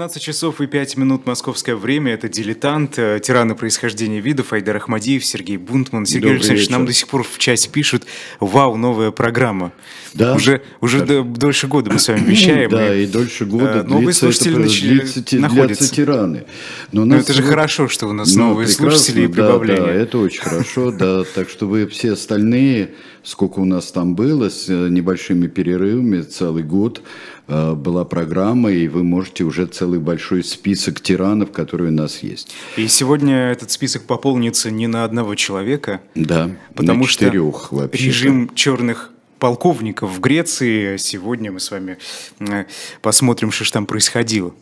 17 часов и 5 минут московское время. Это «Дилетант», э, тираны происхождения видов, Айдар Ахмадиев, Сергей Бунтман. Сергей Добрый Александрович, вечер. нам до сих пор в чате пишут «Вау, новая программа». Да. Уже, уже да. дольше года мы с вами вещаем. Да, и, и дольше года новые длится, слушатели это, начали, длится, находятся. тираны. Но, Но это же вот, хорошо, что у нас ну, новые слушатели и прибавления. Да, это очень хорошо, да. Так что вы все остальные, сколько у нас там было, с э, небольшими перерывами, целый год, была программа, и вы можете уже целый большой список тиранов, которые у нас есть. И сегодня этот список пополнится не на одного человека. Да, потому на четырех что вообще. режим черных полковников в Греции. Сегодня мы с вами э, посмотрим, что же там происходило.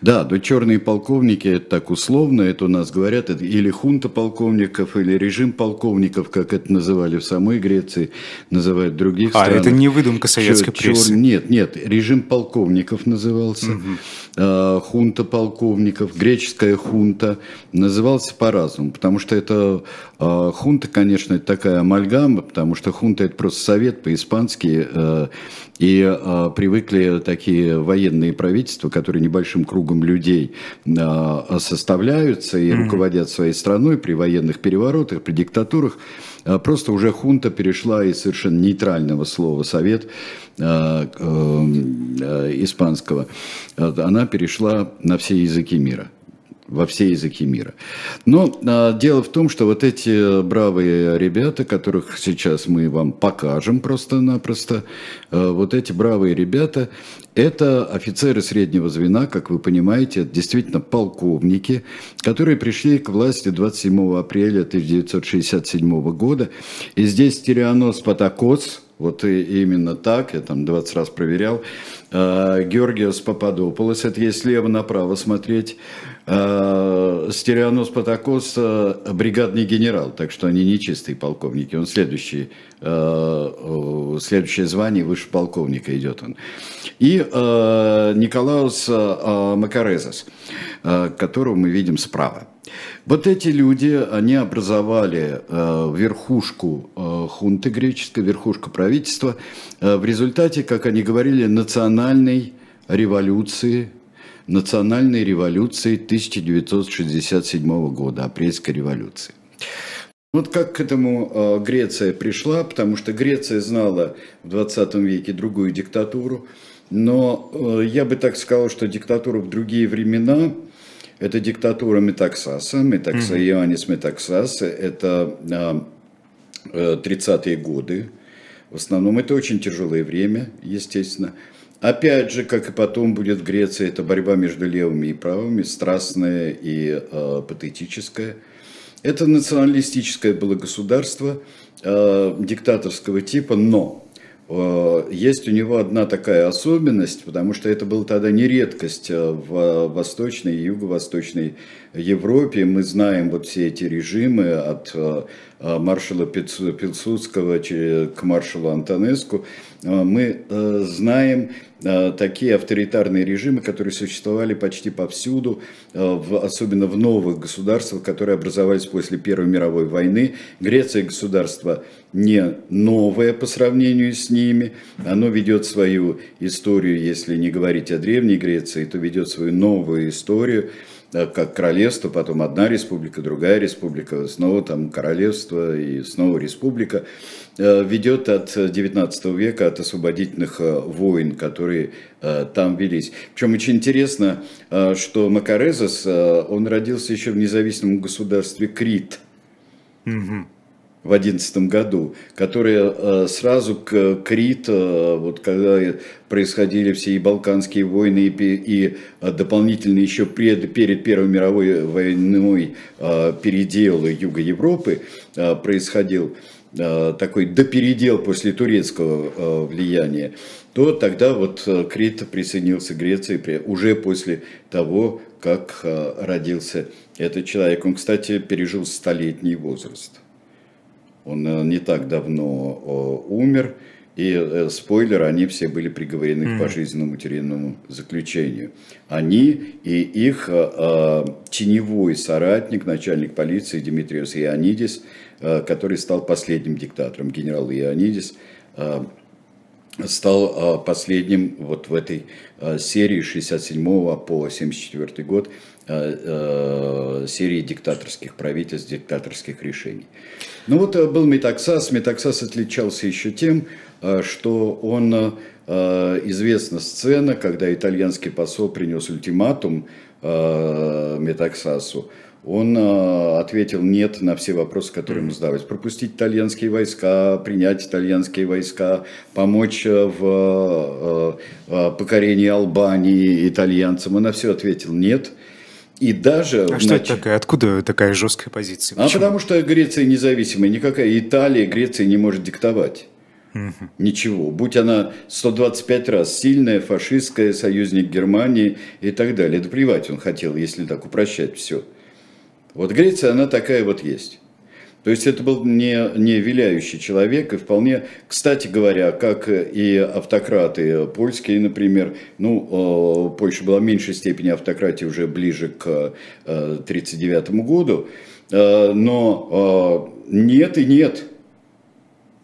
Да, но черные полковники, это так условно, это у нас говорят, это или хунта полковников, или режим полковников, как это называли в самой Греции, называют в других а, странах. А, это не выдумка советской Чер, прессы? Нет, нет, режим полковников назывался, угу. А, хунта полковников, греческая хунта, назывался по-разному, потому что это а, хунта, конечно, это такая амальгама, потому что хунта это просто совет по-испански, а, и привыкли такие военные правительства, которые небольшим кругом людей составляются и руководят своей страной при военных переворотах, при диктатурах. А, просто уже хунта перешла из совершенно нейтрального слова «совет» а, а, испанского, она перешла на все языки мира во все языки мира. Но а, дело в том, что вот эти бравые ребята, которых сейчас мы вам покажем просто-напросто, а, вот эти бравые ребята, это офицеры среднего звена, как вы понимаете, это действительно полковники, которые пришли к власти 27 апреля 1967 года. И здесь Тирианос Патакос, вот именно так, я там 20 раз проверял, а, Георгиос Пападополос, это если слева направо смотреть, а, Стереонос Патакос бригадный генерал, так что они не чистые полковники. Он следующий, а, следующее звание выше полковника идет он. И а, Николаус Макарезас, которого мы видим справа. Вот эти люди, они образовали верхушку хунты греческой, верхушку правительства в результате, как они говорили, национальной революции национальной революции 1967 года, апрельской революции. Вот как к этому э, Греция пришла, потому что Греция знала в 20 веке другую диктатуру, но э, я бы так сказал, что диктатура в другие времена – это диктатура Метаксаса, Метакса, mm-hmm. Иоаннис Метаксас, это 30-е э, годы. В основном это очень тяжелое время, естественно. Опять же, как и потом будет в Греции, это борьба между левыми и правыми, страстная и э, патетическая. Это националистическое было государство э, диктаторского типа, но э, есть у него одна такая особенность, потому что это была тогда не редкость э, в восточной и юго-восточной Европе. Мы знаем вот все эти режимы от э, маршала Пилсудского к маршалу Антонеску. Мы знаем Э, такие авторитарные режимы, которые существовали почти повсюду, э, особенно в новых государствах, которые образовались после Первой мировой войны. Греция государство не новое по сравнению с ними, оно ведет свою историю, если не говорить о Древней Греции, то ведет свою новую историю, э, как королевство, потом одна республика, другая республика, снова там королевство и снова республика. Э, ведет от XIX века, от освободительных э, войн, которые э, там велись. Причем очень интересно, что Макарезас, он родился еще в независимом государстве Крит. Угу в одиннадцатом году, которое сразу к Крит, вот когда происходили все и Балканские войны, и, и дополнительно еще пред, перед Первой мировой войной передел Юга Европы происходил, Э, такой допередел после турецкого э, влияния, то тогда вот э, Крит присоединился к Греции уже после того, как родился этот человек. Он, кстати, пережил столетний возраст. Он не так давно умер, и спойлер, они все были приговорены mm. к пожизненному тюремному заключению. Они и их теневой соратник, начальник полиции Димитриос Ионидис – Э, который стал последним диктатором, генерал Ионидис, э, стал последним вот в этой серии 67 по 74 год серии диктаторских правительств, диктаторских решений. Ну вот был Метаксас. Метаксас отличался еще тем, что он известна сцена, когда итальянский посол принес ультиматум Метаксасу он э, ответил нет на все вопросы, которые ему задавались. Пропустить итальянские войска, принять итальянские войска, помочь э, в э, покорении Албании итальянцам. Он на все ответил нет. И даже... А что это такая? Откуда такая жесткая позиция? Почему? А потому что Греция независимая. Никакая Италия Греция не может диктовать. Угу. Ничего. Будь она 125 раз сильная, фашистская, союзник Германии и так далее. Да плевать он хотел, если так упрощать все. Вот Греция, она такая вот есть. То есть это был не, не виляющий человек, и вполне, кстати говоря, как и автократы польские, например, ну, Польша была в меньшей степени автократии уже ближе к 1939 э, году, э, но нет и нет.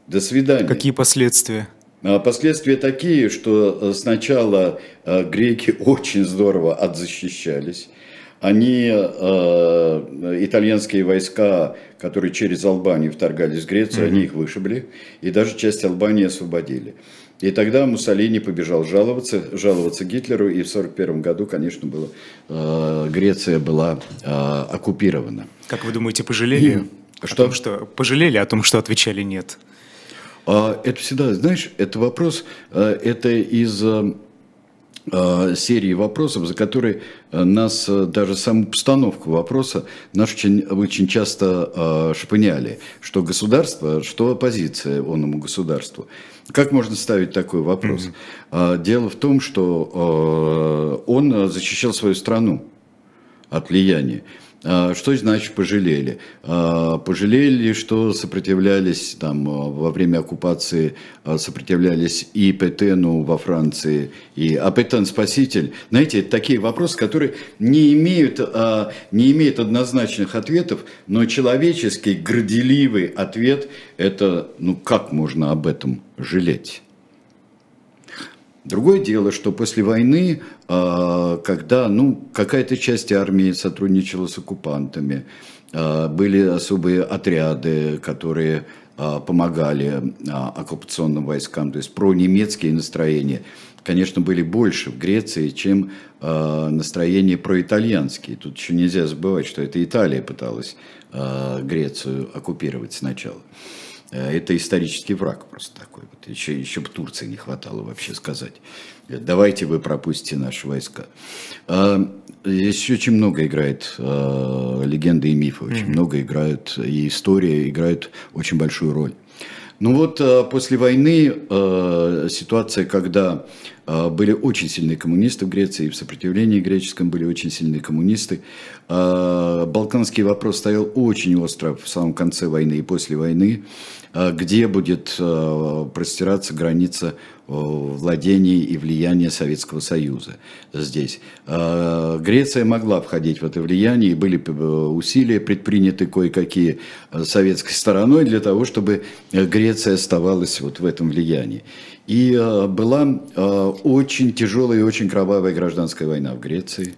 До свидания. Какие последствия? А последствия такие, что сначала э, греки очень здорово отзащищались, они, э, итальянские войска, которые через Албанию вторгались в Грецию, mm-hmm. они их вышибли, и даже часть Албании освободили. И тогда Муссолини побежал жаловаться, жаловаться Гитлеру, и в 1941 году, конечно, было, э, Греция была э, оккупирована. Как вы думаете, пожалели? Что? О том, что пожалели о том, что отвечали нет? А, это всегда, знаешь, это вопрос, э, это из Э, серии вопросов, за которые э, нас э, даже саму постановку вопроса нас очень, очень часто шпыняли, что государство, что оппозиция онному государству. Как можно ставить такой вопрос? Mm-hmm. Дело в том, что он защищал свою страну от влияния. А, что значит пожалели? А, пожалели, что сопротивлялись там, а, во время оккупации, сопротивлялись и Петену во Франции, и а спаситель. Знаете, это такие вопросы, которые не имеют, не имеют однозначных ответов, но человеческий, горделивый ответ – это, ну как можно об этом жалеть? Другое дело, что после войны, а, когда ну, какая-то часть армии сотрудничала с оккупантами, а, были особые отряды, которые а, помогали оккупационным войскам, то есть про-немецкие настроения, конечно, были больше в Греции, чем настроения проитальянские. Тут еще нельзя забывать, что это Италия пыталась Грецию оккупировать сначала. Э, это исторический враг просто такой. Вот еще, еще бы Турции не хватало вообще сказать. Давайте вы пропустите наши войска. А, здесь очень много играет а, легенды и мифы, очень mm-hmm. много играют, и история играет очень большую роль. Ну вот а, после войны ситуация, когда были очень сильные коммунисты в Греции, и в сопротивлении греческом были очень сильные коммунисты. Балканский вопрос стоял очень остро в самом конце войны и после войны. А где будет простираться граница владений и влияния Советского Союза здесь. А Греция могла входить в это влияние, и были э, усилия предприняты кое-какие советской стороной для того, чтобы Греция оставалась вот в этом влиянии. И была очень тяжелая и очень кровавая гражданская война в Греции.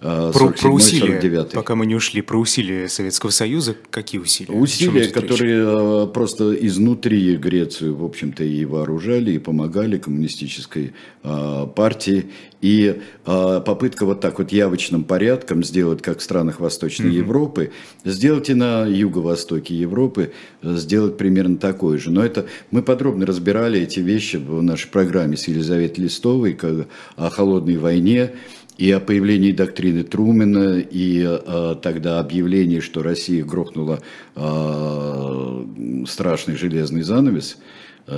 Про, про усилия, пока мы не ушли, про усилия Советского Союза, какие усилия? Усилия, которые э, просто изнутри Грецию, в общем-то, и вооружали, и помогали коммунистической э, партии. И э, попытка вот так вот явочным порядком сделать, как в странах Восточной mm-hmm. Европы, сделать и на юго-востоке Европы, сделать примерно такое же. Но это мы подробно разбирали эти вещи в нашей программе с Елизаветой Листовой о холодной войне, и о появлении доктрины Трумена, и э, тогда объявление, что Россия грохнула э, страшный железный занавес, э,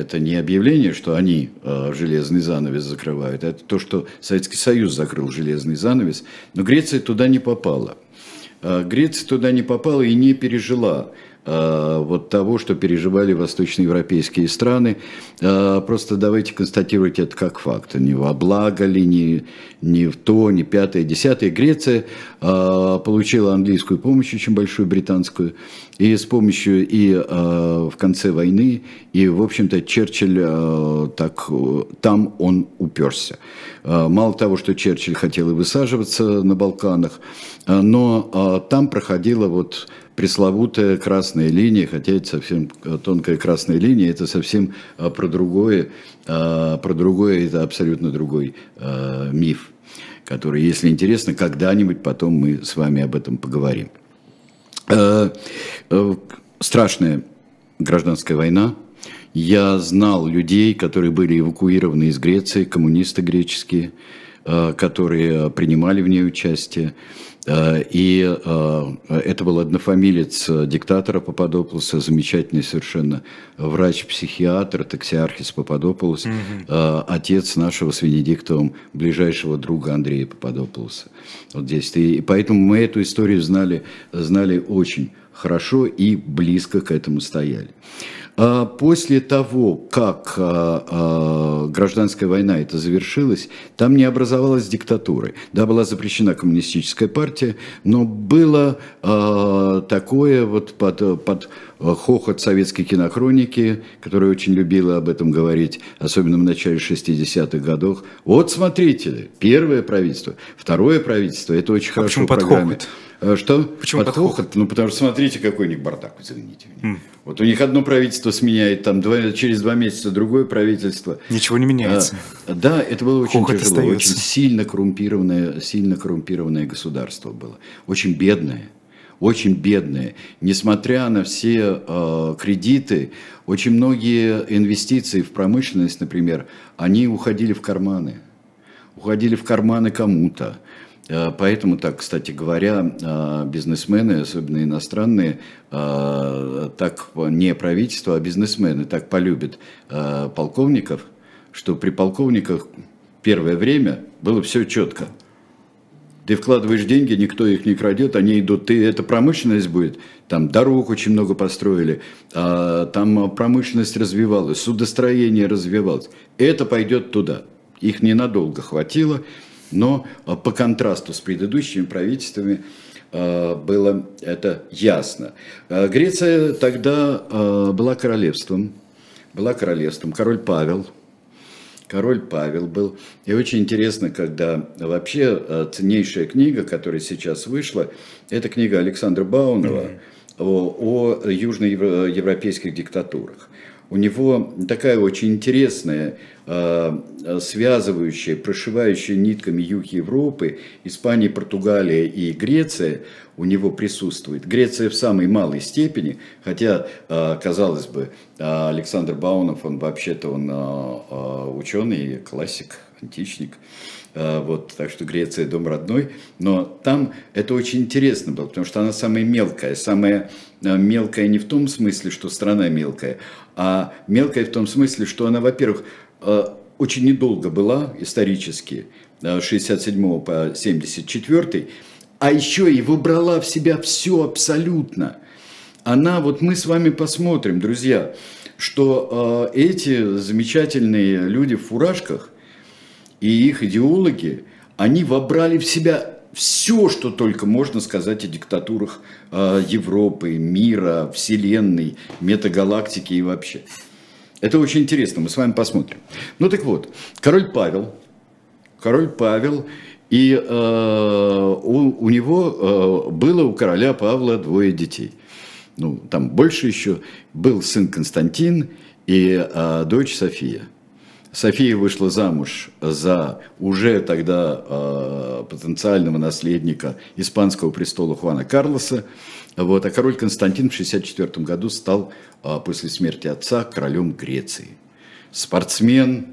это не объявление, что они э, железный занавес закрывают, это то, что Советский Союз закрыл железный занавес, но Греция туда не попала. Э, Греция туда не попала и не пережила вот того, что переживали восточноевропейские страны. Э, просто давайте констатировать это как факт. Не во благо ли, ни, ни в то, ни пятое, десятое. Греция э, получила английскую помощь, очень большую британскую, и с помощью и в конце войны, и, в общем-то, Черчилль так, там он уперся. Мало того, что Черчилль хотел и высаживаться на Балканах, но там проходила вот пресловутая красная линия, хотя это совсем э, тонкая красная линия, это совсем э, про другое, э, про другое, это абсолютно другой миф, который, если интересно, когда-нибудь потом мы с вами об этом поговорим. Страшная гражданская война. Я знал людей, которые были эвакуированы из Греции, коммунисты греческие, которые принимали в ней участие. Э, и э, это был однофамилец диктатора Пападополуса, замечательный совершенно врач-психиатр, таксиархис Пападополус, mm отец нашего с Венедиктовым ближайшего друга Андрея Пападополуса. Вот здесь. И поэтому мы эту историю знали, знали очень хорошо и близко к этому стояли. А после того, как а, а, гражданская война это завершилась, там не образовалась диктатуры. Да, была запрещена коммунистическая партия, но было такое вот под, под хохот советской кинохроники, которая очень любила об этом говорить, особенно в начале 60-х годов. Вот смотрите, первое правительство, второе правительство, это очень а хорошо в программе. Хохот? Э, что? Почему под, под хохот? хохот? Ну, потому что смотрите, какой у них бардак, извините меня. Mm. Вот у них одно правительство сменяет, там два, через два месяца другое правительство. Ничего не меняется. А, да, это было очень хохот тяжело, остается. очень сильно коррумпированное, сильно коррумпированное государство было. Очень бедное очень бедное. Несмотря на все э, кредиты, очень многие инвестиции в промышленность, например, они уходили в карманы. Уходили в карманы кому-то. Э, поэтому так, кстати говоря, э, бизнесмены, особенно иностранные, э, так не правительство, а бизнесмены так полюбят полковников, что при полковниках первое время было все четко. Ты вкладываешь деньги, никто их не крадет, они идут, ты, это промышленность будет, там дорог очень много построили, там промышленность развивалась, судостроение развивалось. Это пойдет туда. Их ненадолго хватило, но а, по контрасту с предыдущими правительствами а, было это ясно. А, Греция тогда была королевством, была королевством. Король Павел, король Павел был. И очень интересно, когда вообще ценнейшая книга, которая сейчас вышла, это книга Александра Баунова mm-hmm. о, о южноевропейских диктатурах. У него такая очень интересная Э, связывающая, прошивающая нитками юг Европы, Испания, Португалия и Греция у него присутствует. Греция в самой малой степени, хотя, э, казалось бы, Александр Баунов, он вообще-то он э, ученый, классик, античник, вот, так что Греция дом родной, но там это очень интересно было, потому что она самая мелкая, самая мелкая не в том смысле, что страна мелкая, а мелкая в том смысле, что она, во-первых, Э, очень недолго была исторически, с 67 по 74, а еще и выбрала в себя все абсолютно. Она, вот мы с вами посмотрим, друзья, что э, эти замечательные люди в фуражках и их идеологи, они вобрали в себя все, что только можно сказать о диктатурах э, Европы, мира, Вселенной, метагалактики и вообще. Это очень интересно, мы с вами посмотрим. Ну так вот, король Павел, король Павел, и э, у, у него э, было у короля Павла двое детей. Ну, там больше еще. Был сын Константин и э, дочь София. София вышла замуж за уже тогда э, потенциального наследника испанского престола Хуана Карлоса. Вот, а король Константин в 1964 году стал а, после смерти отца королем Греции. Спортсмен,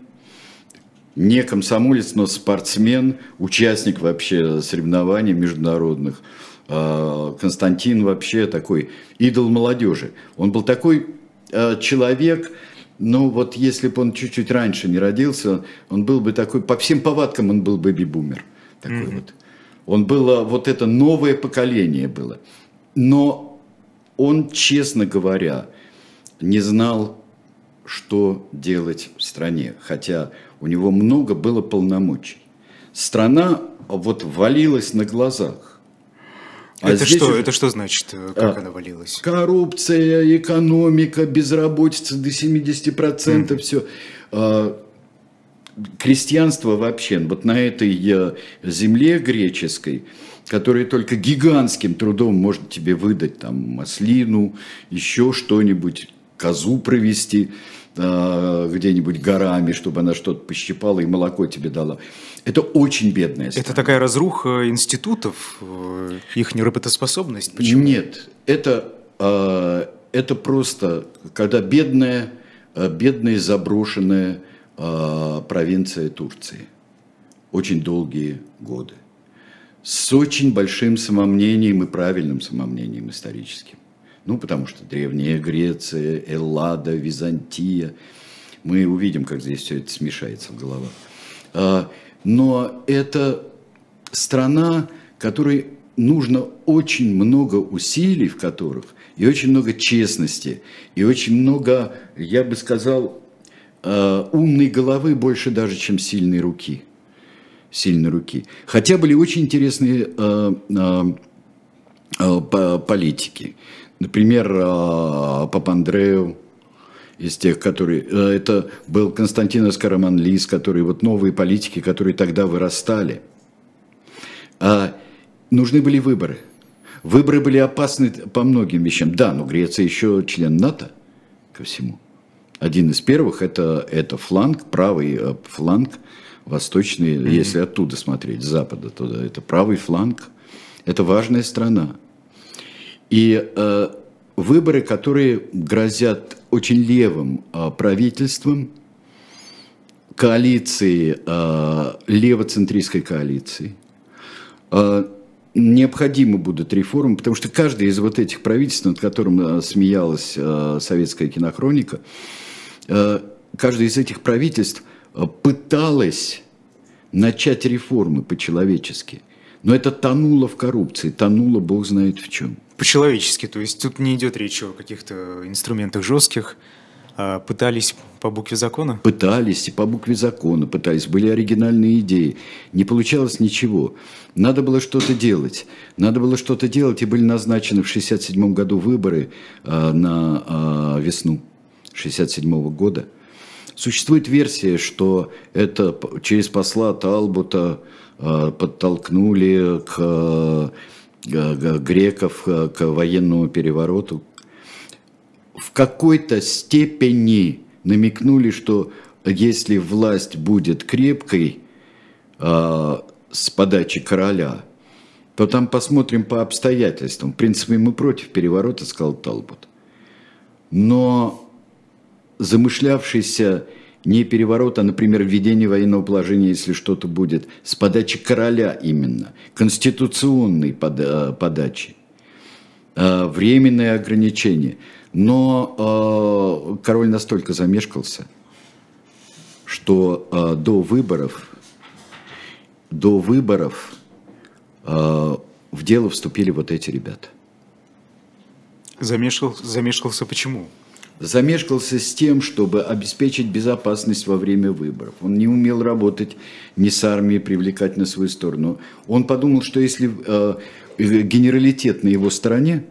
не комсомолец, но спортсмен, участник вообще соревнований международных. А, Константин вообще такой идол молодежи. Он был такой а, человек, ну вот если бы он чуть-чуть раньше не родился, он был бы такой, по всем повадкам он был бэби-бумер. Такой mm-hmm. вот. Он было, вот это новое поколение было. Но он, честно говоря, не знал, что делать в стране, хотя у него много было полномочий. Страна вот валилась на глазах. А это что? Уже... Это что значит? Э, как а, она валилась? Коррупция, экономика, безработица до 70%, mm. все. А, крестьянство вообще, вот на этой э, земле греческой, которая только гигантским трудом может тебе выдать там маслину, еще что-нибудь, козу провести э, где-нибудь горами, чтобы она что-то пощипала и молоко тебе дала. Это очень бедная страна. Это такая разруха институтов, э, их неработоспособность? Почему? Нет, это, э, это просто, когда бедная, э, бедная заброшенная провинция Турции. Очень долгие годы. С очень большим самомнением и правильным самомнением историческим. Ну, потому что Древняя Греция, Эллада, Византия. Мы увидим, как здесь все это смешается в головах но это страна, которой нужно очень много усилий, в которых, и очень много честности, и очень много, я бы сказал, э, умной головы больше даже, чем сильной руки. Сильной руки. Хотя были очень интересные э, э, политики. Например, Папандреу, из тех, которые... Э, это был Константинос Караманлис, которые вот новые политики, которые тогда вырастали. А нужны были выборы. Выборы были опасны по многим вещам. Да, но Греция еще член НАТО ко всему. Один из первых это, это фланг, правый э, фланг, восточный, mm-hmm. если оттуда смотреть, с запада туда, это правый фланг. Это важная страна. И э, выборы, которые грозят очень левым а, правительством, коалиции, а, левоцентристской коалиции. А, необходимы будут реформы, потому что каждое из вот этих правительств, над которым смеялась советская кинохроника, каждое из этих правительств пыталось начать реформы по-человечески, но это тонуло в коррупции, тонуло бог знает в чем. По-человечески, то есть тут не идет речь о каких-то инструментах жестких, а пытались по букве закона? Пытались, и по букве закона пытались. Были оригинальные идеи. Не получалось ничего. Надо было что-то делать. Надо было что-то делать, и были назначены в 1967 году выборы а, на а, весну 1967 года. Существует версия, что это через посла Талбута подтолкнули к греков к военному перевороту, в какой-то степени намекнули, что если власть будет крепкой э, с подачи короля, то там посмотрим по обстоятельствам. В принципе, мы против переворота, сказал Талбот. Но замышлявшийся не переворот, а, например, введение военного положения, если что-то будет, с подачи короля именно, конституционной э, подачи, э, временные ограничения. Но э, король настолько замешкался, что до выборов, до выборов в дело вступили вот эти ребята. Замешкал, замешкался почему? Замешкался с тем, чтобы обеспечить безопасность во время выборов. Он не умел работать ни с армией, привлекать на свою сторону. Он подумал, что если э, генералитет на его стороне,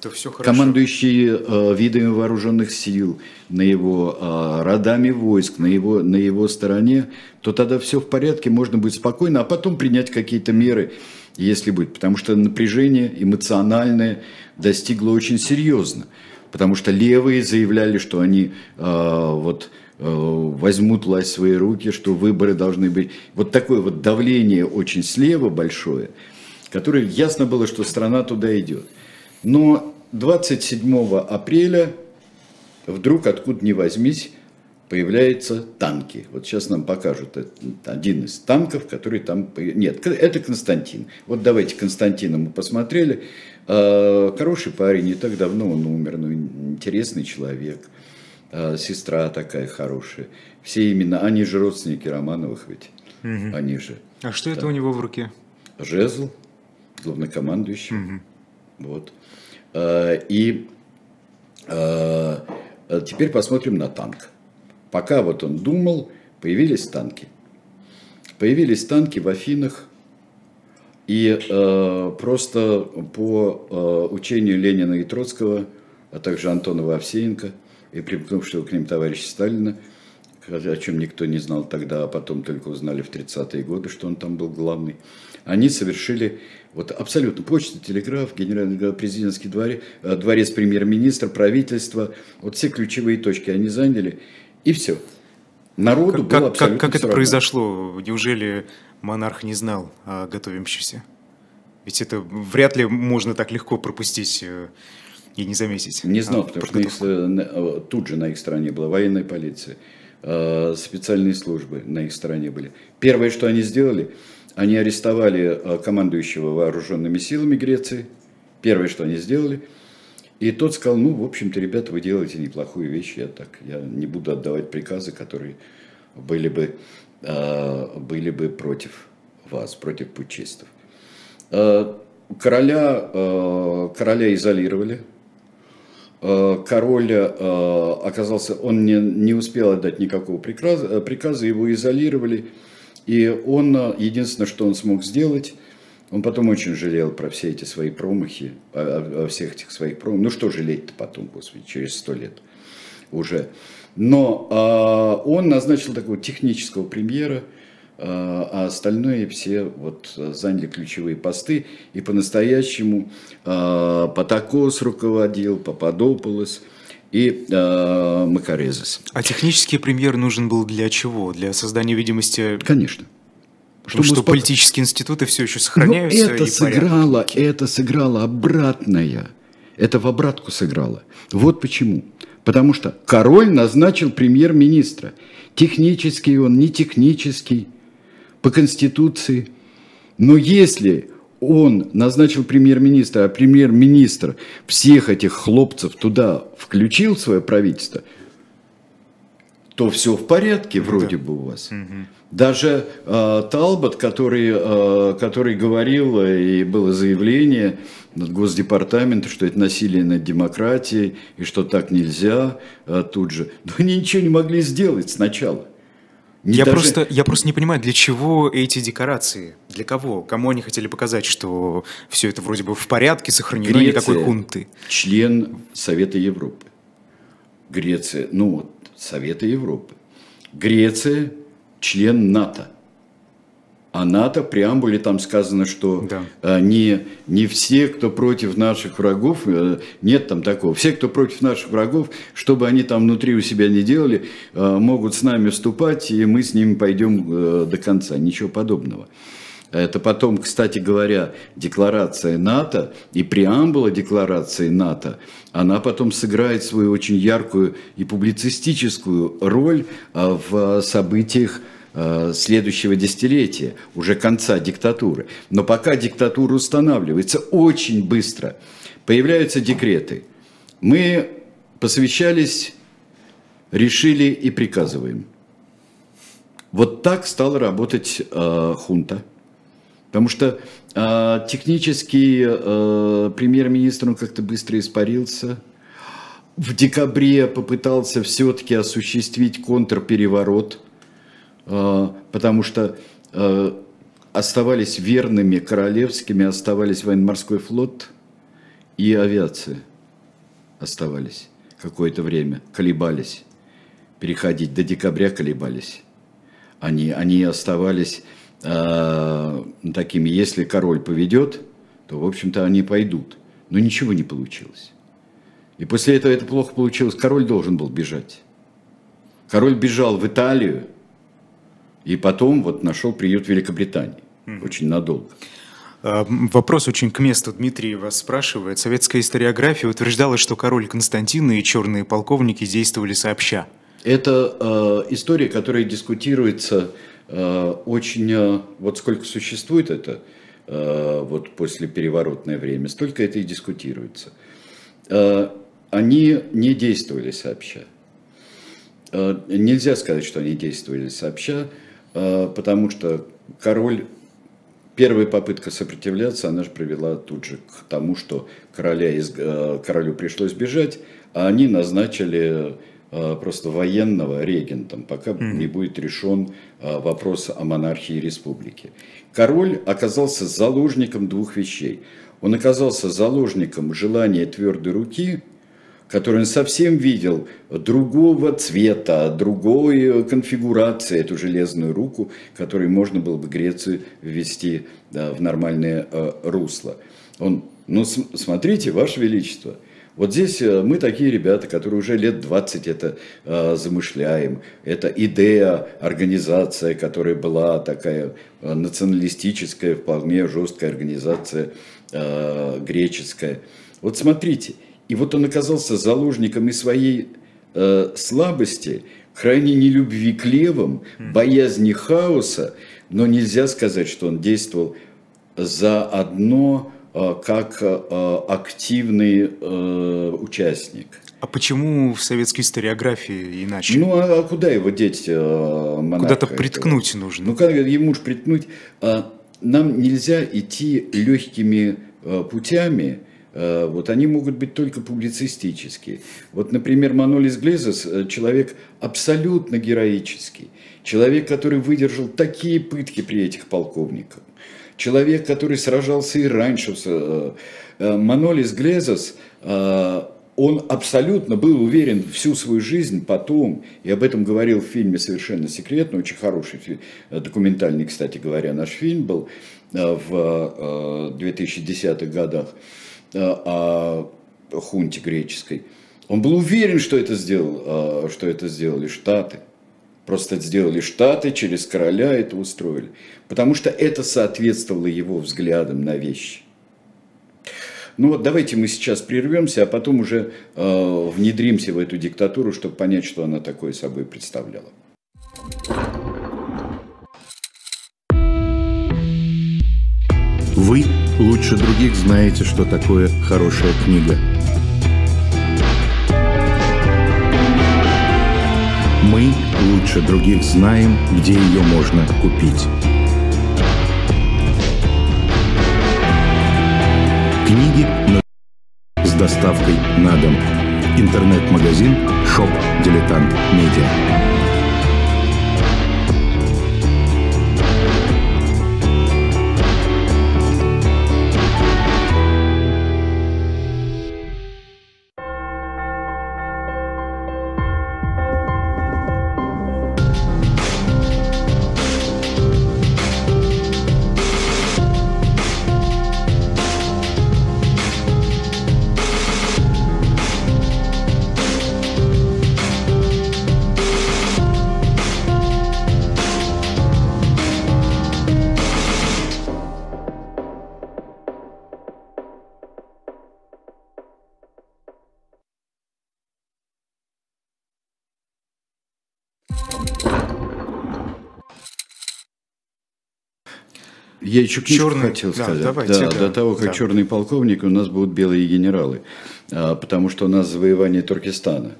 то все хорошо. командующие э, видами вооруженных сил, на его э, родами войск, на его, на его стороне, то тогда все в порядке, можно будет спокойно, а потом принять какие-то меры, если будет. Потому что напряжение эмоциональное достигло очень серьезно потому что левые заявляли, что они э, вот э, возьмут власть в свои руки, что выборы должны быть. Вот такое вот давление очень слева большое, которое ясно было, что страна туда идет. Но 27 апреля вдруг откуда ни возьмись появляются танки. Вот сейчас нам покажут один из танков, который там... Нет, это Константин. Вот давайте Константина мы посмотрели. А, хороший парень, не так давно он умер, но интересный человек. А, сестра такая хорошая. Все именно, они же родственники Романовых ведь. Угу. Они же. А что да. это у него в руке? Жезл, главнокомандующий. Угу. Вот. И теперь посмотрим на танк. Пока вот он думал, появились танки. Появились танки в Афинах, и э, просто по э, учению Ленина и Троцкого, а также Антонова Овсеенко и примкнувшего к ним товарища Сталина, о чем никто не знал тогда, а потом только узнали в 30-е годы, что он там был главный, они совершили вот абсолютно почта, телеграф, генеральный президентский дворец, э, дворец премьер-министра, правительство, вот все ключевые точки они заняли, и все. Народу как, было абсолютно Как, как это равно. произошло? Неужели монарх не знал о готовящемся? Ведь это вряд ли можно так легко пропустить э, и не заметить. Не знал, а, потому что их, э, тут же на их стороне была военная полиция, э, специальные службы на их стороне были. Первое, что они сделали, они арестовали командующего вооруженными силами Греции. Первое, что они сделали – и тот сказал, ну, в общем-то, ребята, вы делаете неплохую вещь, я так, я не буду отдавать приказы, которые были бы, э, были бы против вас, против путчистов. Э, короля, э, короля изолировали, король оказался, он не, не успел отдать никакого приказа, приказа, его изолировали, и он, единственное, что он смог сделать – он потом очень жалел про все эти свои промахи, о, о всех этих своих промахах. Ну что жалеть-то потом, господи, через сто лет уже. Но э, он назначил такого технического премьера, э, а остальные все вот заняли ключевые посты. И по-настоящему э, Патакос руководил, Пападополос и э, Макарезес. А технический премьер нужен был для чего? Для создания видимости... Конечно. Потому что успок... политические институты все еще сохраняются. Но это сыграло, это сыграло обратное. Это в обратку сыграло. Вот почему. Потому что король назначил премьер-министра. Технический он, не технический, по конституции. Но если он назначил премьер-министра, а премьер-министр всех этих хлопцев туда включил свое правительство, то все в порядке вроде да. бы у вас. Угу. Даже э, Талбот, который, э, который говорил, и было заявление Госдепартамента, что это насилие над демократией, и что так нельзя э, тут же. Но они ничего не могли сделать сначала. Не я, даже... просто, я просто не понимаю, для чего эти декорации? Для кого? Кому они хотели показать, что все это вроде бы в порядке, сохранено, Греция, никакой хунты? член Совета Европы. Греция, ну, Совета Европы. Греция член НАТО. А НАТО, в преамбуле там сказано, что да. А, не, не все, кто против наших врагов, э, нет там такого, все, кто против наших врагов, чтобы они там внутри у себя не делали, э, могут с нами вступать, и мы с ними пойдем э, до конца. Ничего подобного. Это потом, кстати говоря, декларация НАТО и преамбула декларации НАТО, она потом сыграет свою очень яркую и публицистическую роль в событиях Э, следующего десятилетия, уже конца диктатуры. Но пока диктатура устанавливается очень быстро, появляются декреты. Мы посвящались, решили и приказываем. Вот так стала работать э, хунта. Потому что э, технически э, премьер-министр он как-то быстро испарился. В декабре попытался все-таки осуществить контрпереворот – а, потому что а, оставались верными королевскими, оставались военно-морской флот и авиация оставались какое-то время, колебались, переходить, до декабря колебались. Они, они оставались э, такими, если король поведет, то, в общем-то, они пойдут. Но ничего не получилось. И после этого это плохо получилось. Король должен был бежать. Король бежал в Италию, и потом вот нашел приют в Великобритании. Mm-hmm. Очень надолго. А, вопрос очень к месту. Дмитрий вас спрашивает. Советская историография утверждала, что король Константин и черные полковники действовали сообща. Это э, история, которая дискутируется э, очень... Э, вот сколько существует это э, вот после переворотное время, столько это и дискутируется. Э, они не действовали сообща. Э, нельзя сказать, что они действовали сообща. А, потому что король первая попытка сопротивляться, она же привела тут же к тому, что короля из, э, королю пришлось бежать, а они назначили э, просто военного регентом, пока mm. не будет решен э, вопрос о монархии республики. Король оказался заложником двух вещей. Он оказался заложником желания твердой руки, который он совсем видел другого цвета, другой конфигурации эту железную руку, которой можно было бы Грецию ввести в нормальное э, русло. Он, ну смотрите, Ваше Величество, вот здесь э, мы такие ребята, которые уже лет 20 это э, замышляем. Это идея, организация, которая была такая э, националистическая, вполне жесткая организация э, греческая. Вот смотрите – и вот он оказался заложником и своей э, слабости, крайней нелюбви к левым, боязни хаоса, но нельзя сказать, что он действовал заодно э, как э, активный э, участник. А почему в советской историографии иначе? Ну, а, а куда его деть, э, Куда-то приткнуть этого? нужно. Ну, как ему же приткнуть? А, нам нельзя идти легкими э, путями, Э, вот они могут быть только публицистические. Вот, например, Манолис Глезос – человек абсолютно героический, человек, который выдержал такие пытки при этих полковниках, человек, который сражался и раньше. Э, э, Манолис Глезос, он абсолютно был уверен всю свою жизнь потом, и об этом говорил в фильме «Совершенно секретно», очень хороший документальный, кстати говоря, наш фильм был в 2010-х годах, Э, о хунте греческой. Он был уверен, что это, сделал, э, что это сделали Штаты. Просто сделали Штаты, через короля это устроили. Потому что это соответствовало его взглядам на вещи. Ну вот давайте мы сейчас прервемся, а потом уже э, внедримся в эту диктатуру, чтобы понять, что она такое собой представляла. Вы лучше других знаете, что такое хорошая книга. Лучше других знаем, где ее можно купить. Книги с доставкой на дом. Интернет-магазин «Shop Diletant Media». Я еще книжку черный, хотел да, сказать. Давайте, да, да, до того, как да. черный полковник, у нас будут белые генералы. А, потому что у нас завоевание Туркестана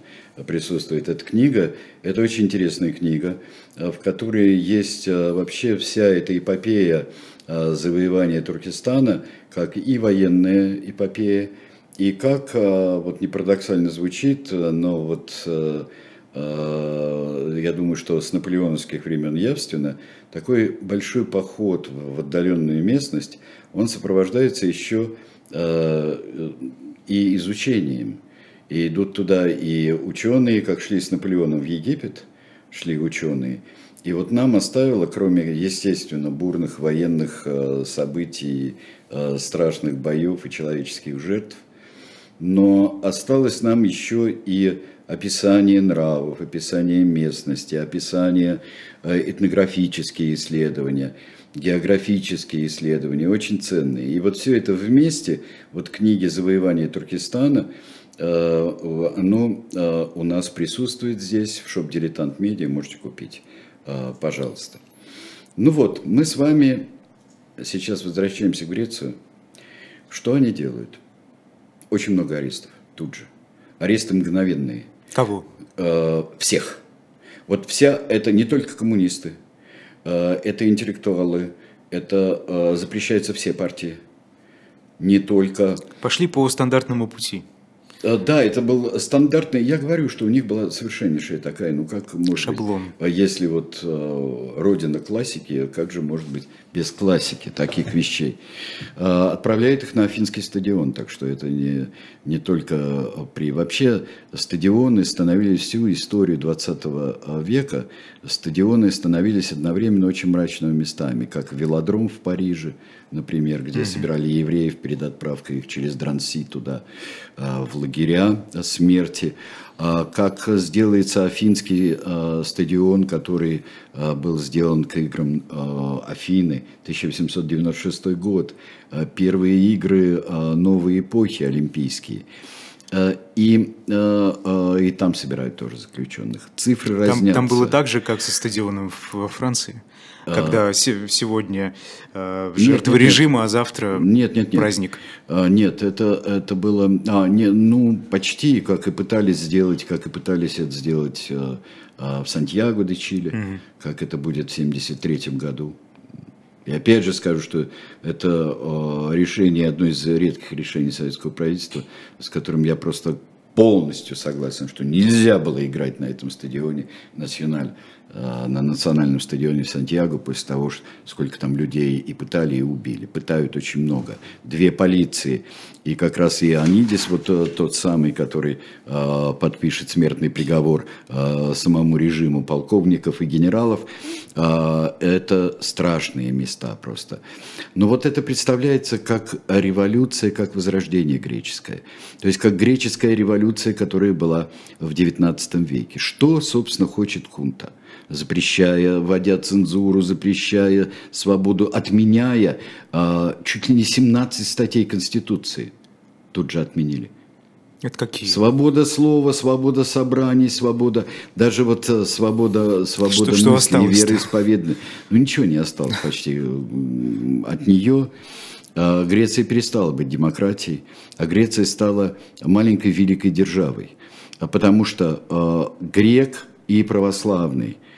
присутствует эта книга. Это очень интересная книга, а, в которой есть а, вообще вся эта эпопея завоевания Туркестана, как и военная эпопея, и как, вот не парадоксально звучит, но вот я думаю, что с наполеоновских времен явственно, такой большой поход в отдаленную местность, он сопровождается еще э, и изучением. И идут туда и ученые, как шли с Наполеоном в Египет, шли ученые. И вот нам оставило, кроме, естественно, бурных военных э, событий, э, страшных боев и человеческих жертв, но осталось нам еще и описание нравов, описание местности, описание э, этнографические исследования, географические исследования, очень ценные. И вот все это вместе, вот книги «Завоевание Туркестана», э, оно э, у нас присутствует здесь, в шоп «Дилетант Медиа», можете купить, пожалуйста. Ну вот, мы с вами сейчас возвращаемся в Грецию. Что они делают? Очень много арестов тут же. Аресты мгновенные. Кого? Э, всех. Вот вся, это не только коммунисты, э, это интеллектуалы, Это э, запрещается все партии. Не только... Пошли по стандартному пути. Э, да, это был стандартный. Я говорю, что у них была совершеннейшая такая, ну как может Шаблон. быть, а если вот э, родина классики, как же может быть без классики таких вещей? Э, отправляет их на Афинский стадион, так что это не, не только при... Вообще стадионы становились всю историю 20 века, стадионы становились одновременно очень мрачными местами, как велодром в Париже, например, где mm-hmm. собирали евреев перед отправкой их через Дранси туда, а, в лагеря смерти. А, как сделается Афинский а, стадион, который был сделан к играм Афины, 1896 год, первые игры новой эпохи олимпийские. И, и там собирают тоже заключенных. Цифры там, разнятся. Там было так же, как со стадионом во Франции? Когда а, сегодня э, жертвы нет, режима, нет, а завтра нет, нет, нет. праздник. Нет, это, это было, а, не, ну, почти, как и пытались сделать, как и пытались это сделать в Сантьяго де Чили, угу. как это будет в 1973 году. И опять же скажу, что это э, решение, одно из редких решений советского правительства, с которым я просто полностью согласен, что нельзя было играть на этом стадионе националь. Э, на национальном стадионе Сантьяго после того, сколько там людей и пытали, и убили. Пытают очень много. Две полиции. И как раз и Анидис, вот тот самый, который э, подпишет смертный приговор э, самому режиму полковников и генералов, э, это страшные места просто. Но вот это представляется как революция, как возрождение греческое. То есть как греческая революция, которая была в XIX веке. Что, собственно, хочет хунта? запрещая, вводя цензуру, запрещая свободу, отменяя э, чуть ли не 17 статей Конституции. Тут же отменили. Это какие? Свобода слова, свобода собраний, свобода, даже вот э, свобода, свобода что, мысли, что вероисповедания. Ну ничего не осталось почти от нее. А, Греция перестала быть демократией, а Греция стала маленькой великой державой. А потому что грек и православный –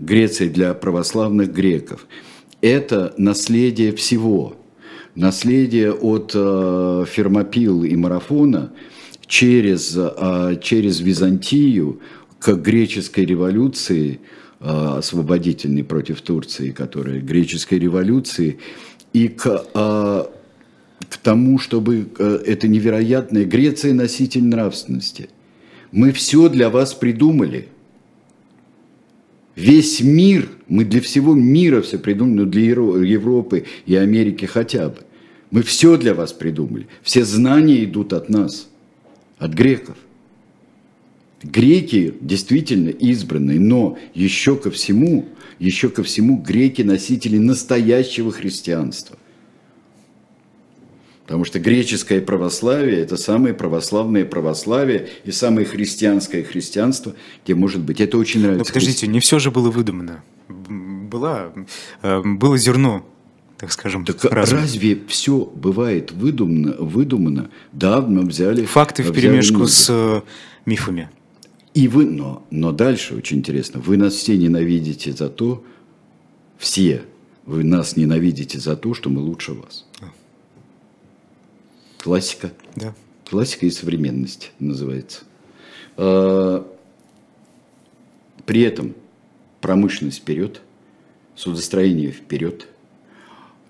Греция для православных греков. Это наследие всего. Наследие от э, Фермопил и Марафона через, э, через Византию к греческой революции, э, освободительной против Турции, которая греческой революции, и к, э, к тому, чтобы это невероятная Греция носитель нравственности. Мы все для вас придумали – Весь мир, мы для всего мира все придумали, ну для Европы и Америки хотя бы. Мы все для вас придумали. Все знания идут от нас, от греков. Греки действительно избранные, но еще ко всему, еще ко всему греки носители настоящего христианства. Потому что греческое православие – это самое православное православие и самое христианское христианство, где может быть. Это очень нравится. Но подождите, не все же было выдумано. Была, э, было зерно так скажем. Так разум. разве все бывает выдумано? выдумано? Да, мы взяли... Факты в перемешку с э, мифами. И вы, но, но дальше очень интересно, вы нас все ненавидите за то, все, вы нас ненавидите за то, что мы лучше вас. Классика. Да. Классика и современность называется. А, при этом промышленность вперед, судостроение вперед,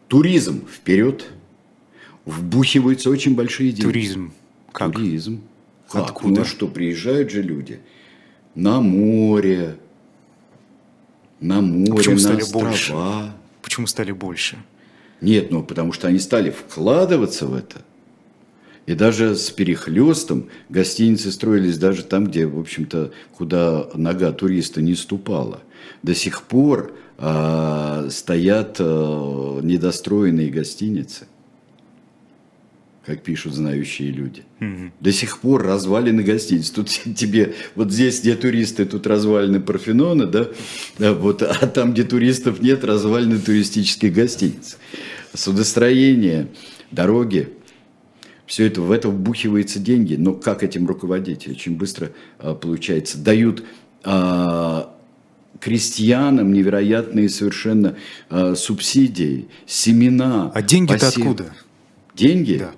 туризм вперед, вбухиваются очень большие деньги. Туризм. Как? Туризм. Как? Откуда? Ну что, приезжают же люди на море, на море, Почему на стали острова. Больше? Почему стали больше? Нет, ну потому что они стали вкладываться в это. И даже с перехлестом гостиницы строились даже там, где, в общем-то, куда нога туриста не ступала. До сих пор э, стоят э, недостроенные гостиницы, как пишут знающие люди. Mm-hmm. До сих пор развалины гостиниц. Тут тебе, вот здесь, где туристы, тут развалины Парфенона, да, а, вот, а там, где туристов нет, развалины туристических гостиниц. Судостроение, дороги, все это, в это вбухиваются деньги. Но как этим руководить? Очень быстро а, получается. Дают а, крестьянам невероятные совершенно э, субсидии, семена. А деньги-то посев... откуда? Деньги? Да.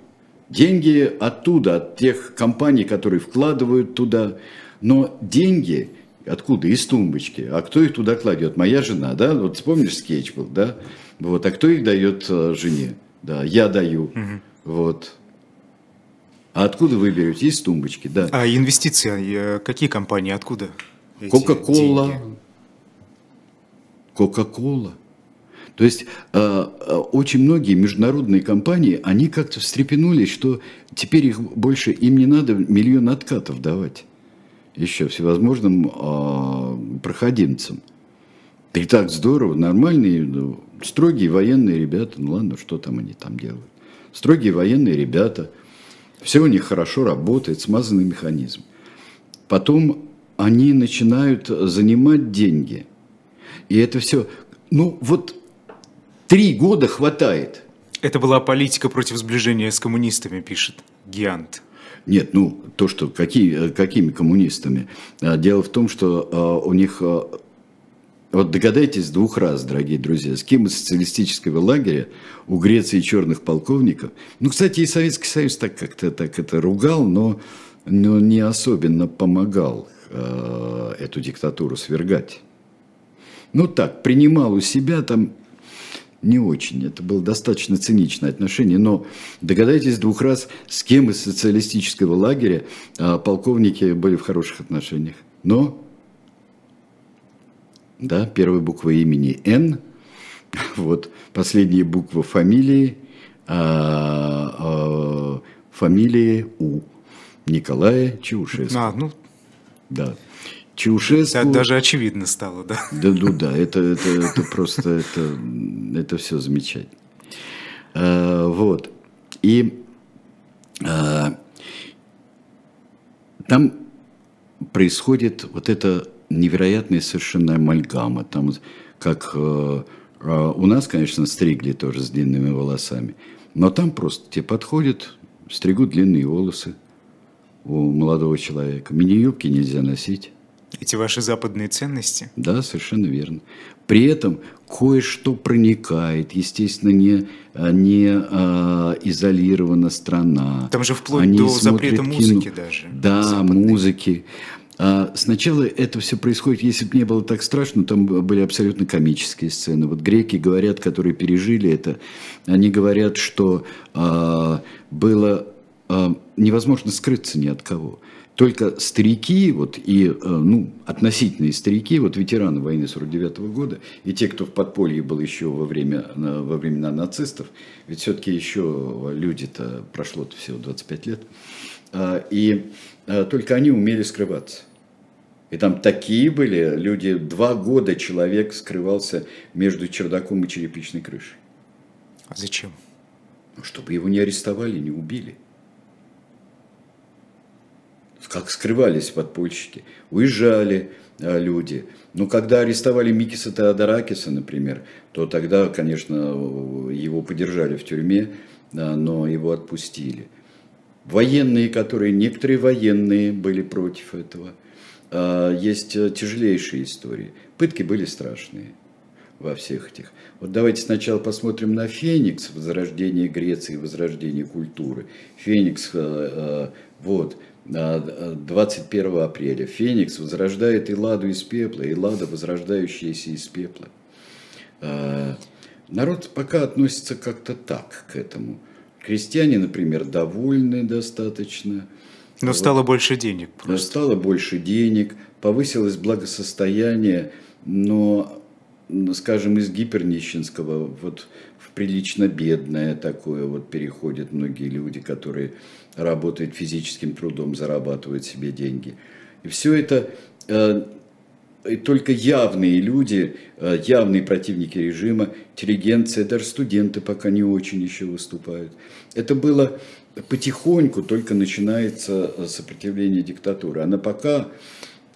Деньги оттуда, от тех компаний, которые вкладывают туда. Но деньги откуда? Из тумбочки. А кто их туда кладет? Моя жена, да? Вот вспомнишь скетч был, да? Вот. А кто их дает жене? Да, я даю. Угу. Вот. А откуда вы берете? Из тумбочки, да. А инвестиции, э, какие компании, откуда? Кока-кола. Кока-кола. То есть э, очень многие международные компании, они как-то встрепенулись, что теперь их больше, им не надо миллион откатов давать еще всевозможным э, проходимцам. И так здорово, нормальные, ну, строгие военные ребята, ну ладно, что там они там делают. Строгие военные ребята, все у них хорошо работает, смазанный механизм. Потом они начинают занимать деньги. И это все, ну вот три года хватает. Это была политика против сближения с коммунистами, пишет Гиант. Нет, ну, то, что какие, какими коммунистами. А, дело в том, что а, у них... Вот догадайтесь двух раз, дорогие друзья, с кем из социалистического лагеря у Греции черных полковников. Ну, кстати, и Советский Союз так как-то так это ругал, но, но не особенно помогал э, эту диктатуру свергать. Ну так, принимал у себя там не очень. Это было достаточно циничное отношение. Но догадайтесь двух раз, с кем из социалистического лагеря а, полковники были в хороших отношениях. Но, да, первая буква имени Н, вот последняя буква фамилии, а, а, фамилии У. Николая Чаушеску. А, ну... Да. Чаушеску... Это даже очевидно стало, да? Да, ну да, это, это, это просто, это, это все замечательно. А, вот. И а, там происходит вот эта невероятная совершенно амальгама. Там как а, а, у нас, конечно, стригли тоже с длинными волосами, но там просто тебе подходят, стригут длинные волосы у молодого человека. Мини-юбки нельзя носить. Эти ваши западные ценности? Да, совершенно верно. При этом кое-что проникает, естественно, не, а, не а, изолирована страна. Там же вплоть Они до запрета кино. музыки даже. Да, западной. музыки. А сначала это все происходит, если бы не было так страшно, там были абсолютно комические сцены. Вот греки говорят, которые пережили это, они говорят, что а, было а, невозможно скрыться ни от кого. Только старики, вот, и, ну, относительные старики, вот ветераны войны 49 -го года, и те, кто в подполье был еще во, время, во времена нацистов, ведь все-таки еще люди-то, прошло-то всего 25 лет, и только они умели скрываться. И там такие были люди, два года человек скрывался между чердаком и черепичной крышей. А зачем? Ну, чтобы его не арестовали, не убили как скрывались подпольщики, уезжали а, люди. Но когда арестовали Микиса Теодоракиса, например, то тогда, конечно, его подержали в тюрьме, но его отпустили. Военные, которые, некоторые военные были против этого. А, есть э, тяжелейшие истории. Пытки были страшные во всех этих. Вот давайте сначала посмотрим на Феникс, возрождение Греции, возрождение культуры. Феникс, э, э, вот, 21 апреля Феникс возрождает Элладу из пепла, Эллада, возрождающаяся из пепла. А, народ пока относится как-то так к этому. Крестьяне, например, довольны достаточно. Но вот. стало больше денег. Просто. Стало больше денег, повысилось благосостояние, но, скажем, из гипернищенского вот в прилично бедное такое вот переходят многие люди, которые работает физическим трудом, зарабатывает себе деньги. И все это э, и только явные люди, э, явные противники режима, интеллигенция, даже студенты пока не очень еще выступают. Это было потихоньку, только начинается э, сопротивление диктатуры. Она пока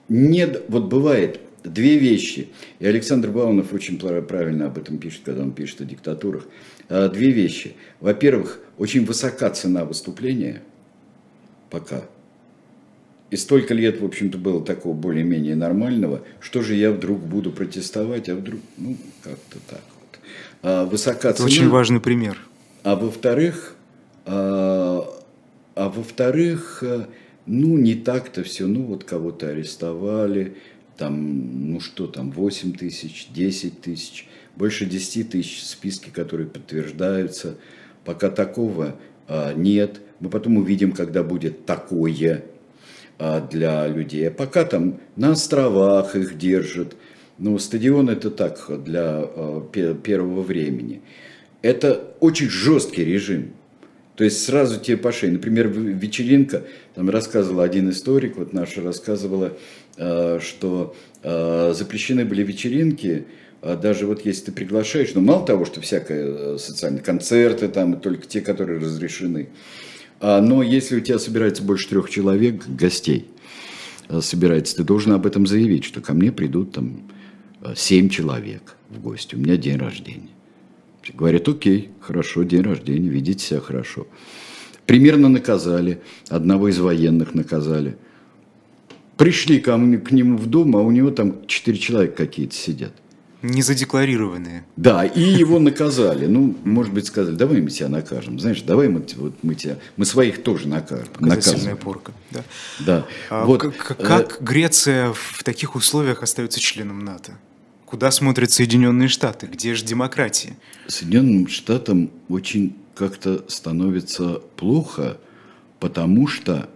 нет, вот бывает две вещи, и Александр Баунов очень правильно об этом пишет, когда он пишет о диктатурах. Две вещи. Во-первых, очень высока цена выступления, пока. и столько лет, в общем-то, было такого более-менее нормального, что же я вдруг буду протестовать, а вдруг, ну, как-то так вот. А, высока цена. Очень важный пример. А во-вторых, а, а во-вторых, ну, не так-то все, ну, вот кого-то арестовали, там, ну, что там, 8 тысяч, 10 тысяч, больше 10 тысяч списки, которые подтверждаются. Пока такого а, нет. Мы потом увидим, когда будет такое, а, для людей. А пока там на островах их держат. Ну, стадион это так, для а, первого времени. Это очень жесткий режим. То есть сразу тебе по шее. Например, вечеринка, там рассказывал один историк, вот наша рассказывала, а, что запрещены были вечеринки, даже вот если ты приглашаешь, ну мало того, что всякое социальные концерты там, только те, которые разрешены, а, но если у тебя собирается больше трех человек, гостей, э, собирается, ты должен об этом заявить, что ко мне придут там э, семь человек в гости, у меня день рождения. Говорят, окей, хорошо, день рождения, видите себя хорошо. Примерно наказали, одного из военных наказали. Пришли ко мне, к нему в дом, а у него там четыре человека какие-то сидят. Не задекларированные. Да, и его наказали. Ну, может быть, сказали, давай мы тебя накажем. Знаешь, давай мы, вот, мы тебя, мы своих тоже накажем. Показательная порка. Да. да. А вот, как, как э... Греция в таких условиях остается членом НАТО? Куда смотрят Соединенные Штаты? Где же демократия? Соединенным Штатам очень как-то становится плохо, потому что,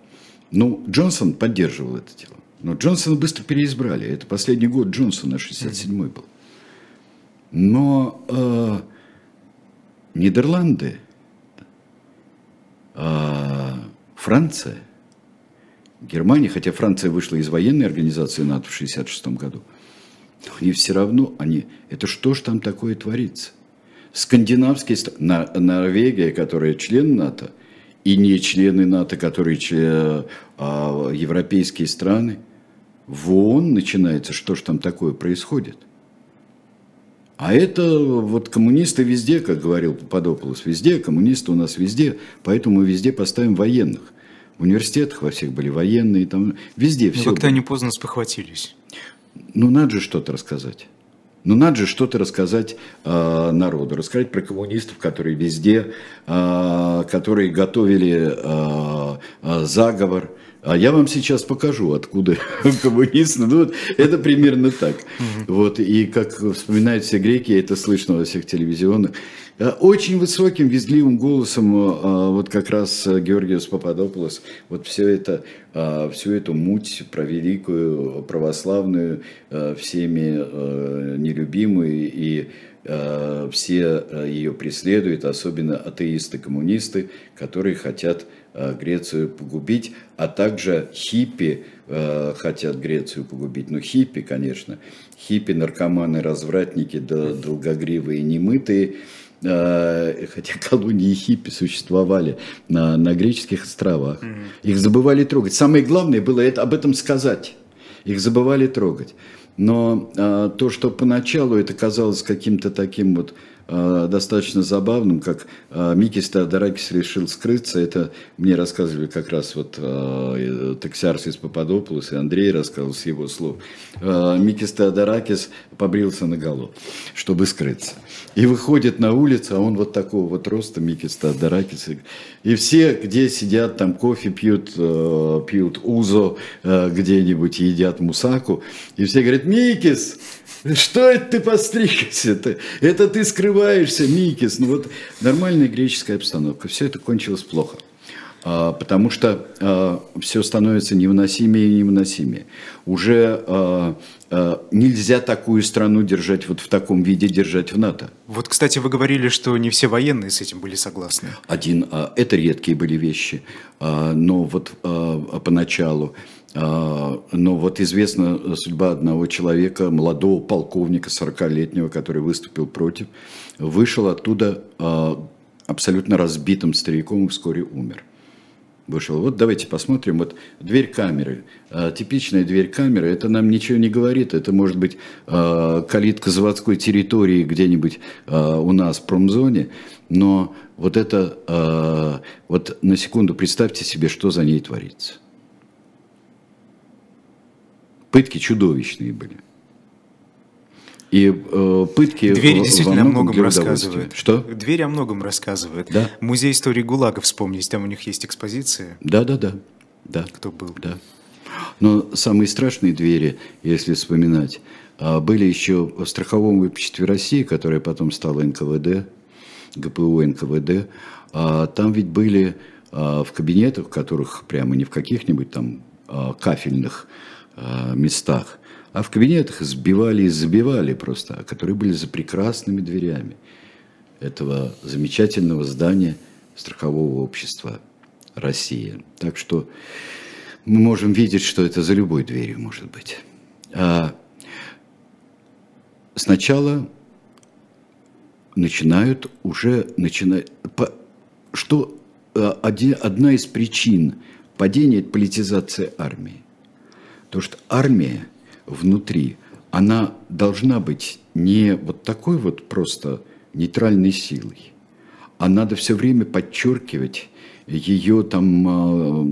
ну, Джонсон поддерживал это дело. Но Джонсона быстро переизбрали. Это последний год Джонсона, 67-й был. Но э, Нидерланды, э, Франция, Германия, хотя Франция вышла из военной организации НАТО в 1966 году, они все равно, они, это что ж там такое творится? Скандинавские страны, Норвегия, которая член НАТО, и не члены НАТО, которые член, а, европейские страны, в ООН начинается, что ж там такое происходит – а это вот коммунисты везде, как говорил Попадополос, везде, коммунисты у нас везде, поэтому мы везде поставим военных. В университетах во всех были военные, там везде Но все. как-то они поздно спохватились. Ну, надо же что-то рассказать. Ну, надо же что-то рассказать э, народу, рассказать про коммунистов, которые везде, э, которые готовили э, заговор, а я вам сейчас покажу, откуда коммунисты. Ну, вот, это примерно так. Вот, и как вспоминают все греки, это слышно во всех телевизионных. А, очень высоким, визгливым голосом, а, вот как раз Георгиус Пападополос, вот все это, всю эту муть про великую православную, всеми нелюбимую и все ее преследуют, особенно атеисты-коммунисты, которые хотят Э, Грецию погубить, а также хиппи э, хотят Грецию погубить. Ну, хиппи, конечно. Хиппи, наркоманы, развратники, да, долгогривые, немытые. Э, хотя колонии хиппи существовали на, на греческих островах. Их забывали трогать. Самое главное было это, об этом сказать. Их забывали трогать. Но э, то, что поначалу это казалось каким-то таким вот достаточно забавным, как э, Микис Теодоракис решил скрыться. Это мне рассказывали как раз вот э, Тексиарсис Пападопoulos и Андрей рассказывал с его слов. Микис Теодоракис побрился на голову, чтобы скрыться. И выходит на улицу, а он вот такого вот роста, Микис Теодоракис. И все, где сидят, там кофе пьют, пьют узо где-нибудь, едят мусаку. И все говорят, Микис, что это ты постригся? -то? Это ты скрываешься, Микис. Ну вот нормальная греческая обстановка. Все это кончилось плохо. А, потому что а, все становится невыносимее и невыносимее. Уже а, а, нельзя такую страну держать вот в таком виде, держать в НАТО. Вот, кстати, вы говорили, что не все военные с этим были согласны. Один, а, это редкие были вещи, а, но вот поначалу но вот известна судьба одного человека, молодого полковника, 40-летнего, который выступил против, вышел оттуда а, абсолютно разбитым стариком и вскоре умер. Вышел. Вот давайте посмотрим. Вот дверь камеры. А, типичная дверь камеры. Это нам ничего не говорит. Это может быть калитка заводской территории где-нибудь у нас в промзоне. Но вот это, вот на секунду представьте себе, что за ней творится. Пытки чудовищные были. И э, пытки Двери действительно о многом рассказывают. Что? Двери о многом рассказывают. Да. Музей истории ГУЛАГа вспомнить, там у них есть экспозиция. Да, да, да. да. Кто был? Да. Но самые страшные двери, если вспоминать, а, были еще в страховом обществе России, которое потом стало НКВД, ГПУ НКВД. А там ведь были а, в кабинетах, в которых прямо не в каких-нибудь там кафельных местах, а в кабинетах сбивали и забивали просто, которые были за прекрасными дверями этого замечательного здания страхового общества России. Так что мы можем видеть, что это за любой дверью может быть. А сначала начинают уже начинать... Что а, одна из причин падения – политизация армии. То, что армия внутри, она должна быть не вот такой вот просто нейтральной силой, а надо все время подчеркивать ее там а,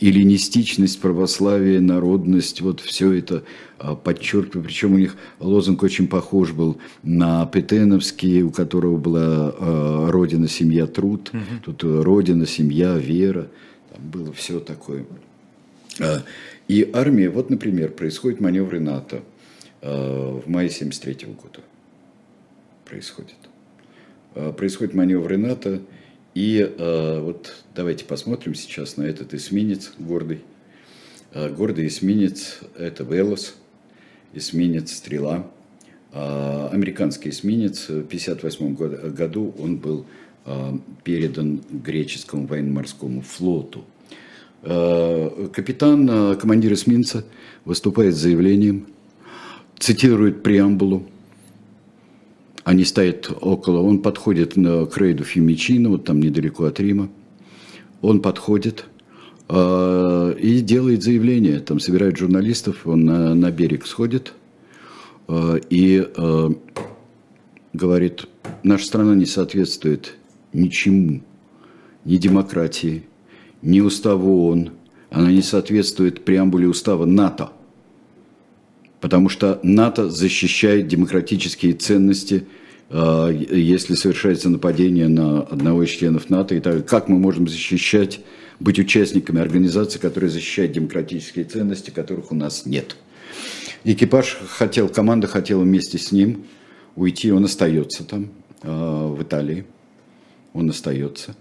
эллинистичность православие, народность, вот все это а, подчеркиваю. Причем у них лозунг очень похож был на Петеновский, у которого была а, «Родина, семья, труд». Угу. Тут «Родина, семья, вера». Там было все такое. И армия, вот, например, происходит маневры НАТО в мае 73 года. Происходит. Происходят маневры НАТО, и вот давайте посмотрим сейчас на этот эсминец гордый. Гордый эсминец – это Велос, эсминец «Стрела». Американский эсминец в 1958 году он был передан греческому военно-морскому флоту – Э, капитан, э, командир эсминца, выступает с заявлением, цитирует преамбулу. Они стоят около, он подходит к рейду Фимичино, вот там недалеко от Рима. Он подходит э, и делает заявление. Там собирают журналистов, он на, на берег сходит и говорит, наша страна не соответствует ничему, ни демократии, ни уставу ООН, она не соответствует преамбуле устава НАТО. Потому что НАТО защищает демократические ценности, а, если совершается нападение на одного из членов НАТО. И так, как мы можем защищать, быть участниками организации, которая защищает демократические ценности, которых у нас нет. Экипаж хотел, команда хотела вместе с ним уйти, он остается там, а, в Италии. Он остается.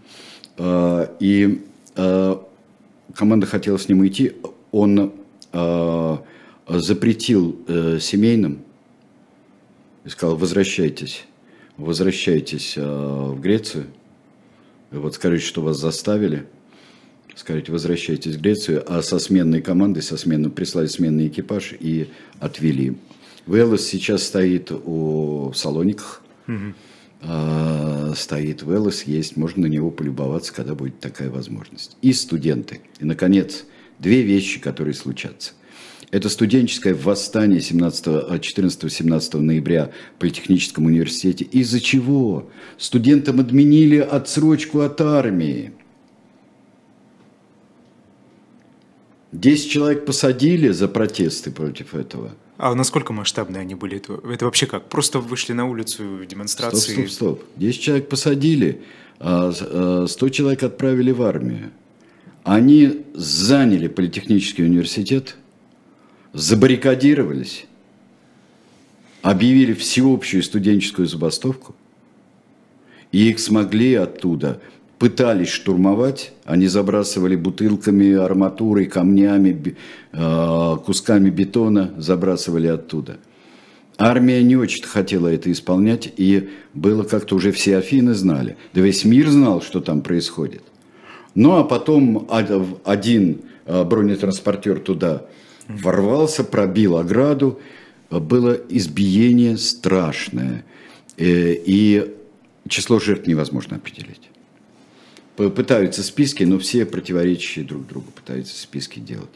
А, и команда хотела с ним идти, он э, запретил э, семейным и сказал, возвращайтесь, возвращайтесь в Грецию, вот скажите, что вас заставили, скажите, возвращайтесь в Грецию, а со сменной командой, со сменным, прислали сменный экипаж и отвели. Велос сейчас стоит у Салониках, угу. А, стоит Велос, есть, можно на него полюбоваться, когда будет такая возможность. И студенты. И, наконец, две вещи, которые случатся. Это студенческое восстание 14-17 ноября в Политехническом университете. Из-за чего? Студентам отменили отсрочку от армии. Десять человек посадили за протесты против этого – а насколько масштабные они были? Это, это вообще как? Просто вышли на улицу демонстрации? Стоп, стоп, стоп. 10 человек посадили, а 100 а человек отправили в армию. Они заняли политехнический университет, забаррикадировались, объявили всеобщую студенческую забастовку, и их смогли оттуда пытались штурмовать, они забрасывали бутылками, арматурой, камнями, э, кусками бетона, забрасывали оттуда. Армия не очень хотела это исполнять, и было как-то уже все Афины знали. Да весь мир знал, что там происходит. Ну а потом один э, бронетранспортер туда ворвался, пробил ограду, было избиение страшное, э, и число жертв невозможно определить пытаются списки, но все противоречащие друг другу пытаются списки делать.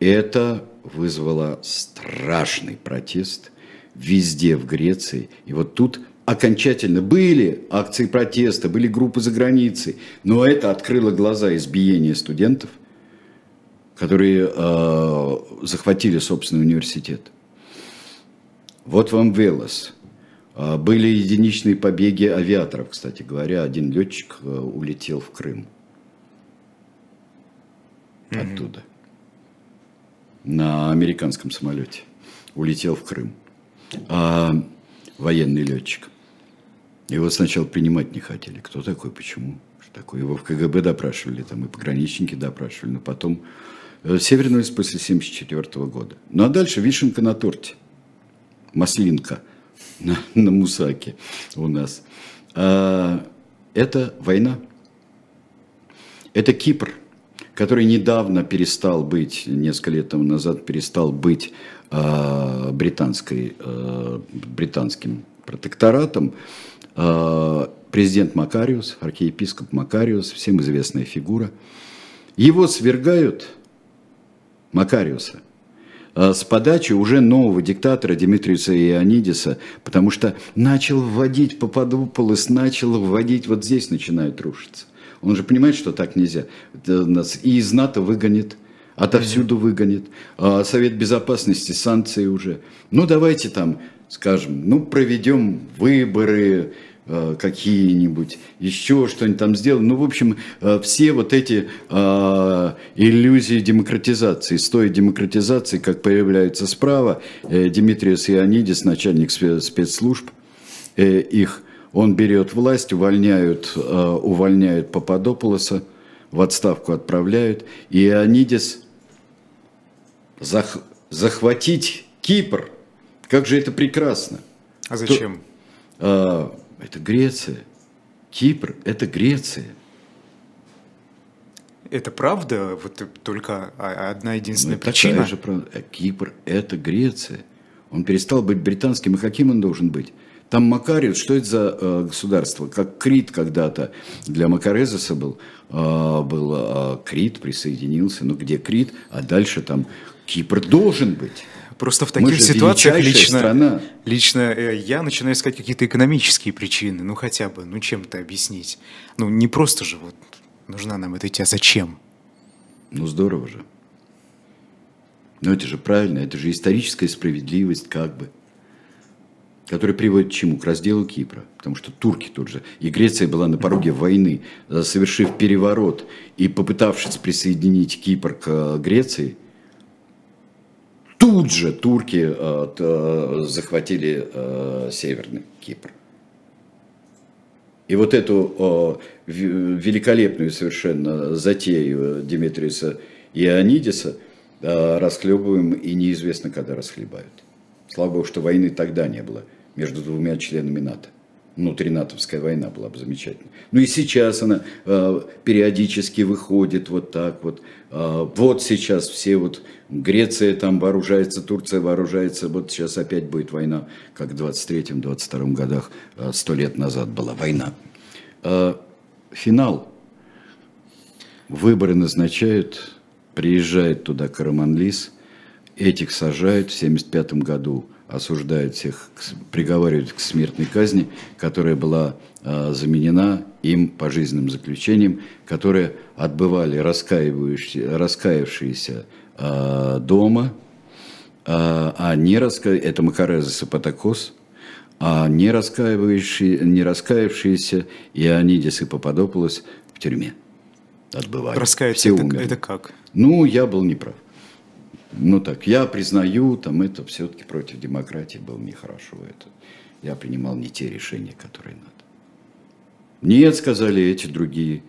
Это вызвало страшный протест везде в Греции. И вот тут окончательно были акции протеста, были группы за границей, но это открыло глаза избиения студентов, которые э, захватили собственный университет. Вот вам Велос. А, были единичные побеги авиаторов, кстати говоря. Один летчик э, улетел в Крым. Mm-hmm. Оттуда. На американском самолете. Улетел в Крым. А, военный летчик. Его сначала принимать не хотели. Кто такой, почему? Что такое? Его в КГБ допрашивали, там и пограничники допрашивали, но потом э, все вернулись после 1974 года. Ну а дальше вишенка на торте. Маслинка на, на Мусаке у нас. А, это война. Это Кипр, который недавно перестал быть, несколько лет назад перестал быть а, британской, а, британским протекторатом. А, президент Макариус, архиепископ Макариус, всем известная фигура. Его свергают, Макариуса, с подачи уже нового диктатора Дмитриуса Ионидиса, потому что начал вводить Пападополос, начал вводить, вот здесь начинает рушиться. Он же понимает, что так нельзя. Нас и из НАТО выгонит, отовсюду выгонит. А Совет Безопасности, санкции уже. Ну, давайте там, скажем, ну, проведем выборы, Э, какие-нибудь, еще что-нибудь там сделал. Ну, в общем, э, все вот эти э, иллюзии демократизации, стоя демократизации, как появляются справа, Дмитриус Ионидис, начальник спецслужб, их, он берет власть, увольняют, увольняют Пападополоса, в отставку отправляют, и Ионидис зах, захватить Кипр, как же это прекрасно. А зачем? То, это Греция. Кипр – это Греция. Это правда? Вот только одна единственная ну, причина? Же правда. Э, Кипр – это Греция. Он перестал быть британским, и каким он должен быть? Там Макариус, что это за э, государство? Как Крит когда-то для Макарезеса был, э, был э, Крит, присоединился. Ну, где Крит? А дальше там Кипр должен быть. Просто в таких ситуациях лично, страна. лично э, я начинаю искать какие-то экономические причины, ну хотя бы, ну чем-то объяснить. Ну не просто же вот нужна нам эта идти, а зачем? Ну здорово же. Но это же правильно, это же историческая справедливость как бы, которая приводит к чему? К разделу Кипра. Потому что турки тут же, и Греция была на пороге войны, э, совершив переворот и попытавшись присоединить Кипр к э, Греции – Тут же турки э, захватили э, Северный Кипр. И вот эту э, великолепную совершенно затею Димитриуса Ионидиса э, расхлебываем и неизвестно, когда расхлебают. Слава богу, что войны тогда не было между двумя членами НАТО внутринатовская война была бы замечательной. Ну и сейчас она э, периодически выходит вот так вот. Э, вот сейчас все вот Греция там вооружается, Турция вооружается. Вот сейчас опять будет война, как в 23-22 годах, э, сто э, лет назад была война. Э, финал. Выборы назначают, приезжает туда Караманлис, этих сажают в 75 году осуждают всех, приговаривают к смертной казни, которая была а, заменена им пожизненным заключением, которые отбывали раскаивающиеся, раскаявшиеся а, дома, а, а не раска... это Макареза Сапатакос, а не, раскаивающие, не раскаявшиеся Ионидис и Пападополос в тюрьме отбывали. Раскаяться это, это как? Ну, я был неправ ну так, я признаю, там это все-таки против демократии было нехорошо. Это, я принимал не те решения, которые надо. Нет, сказали эти другие.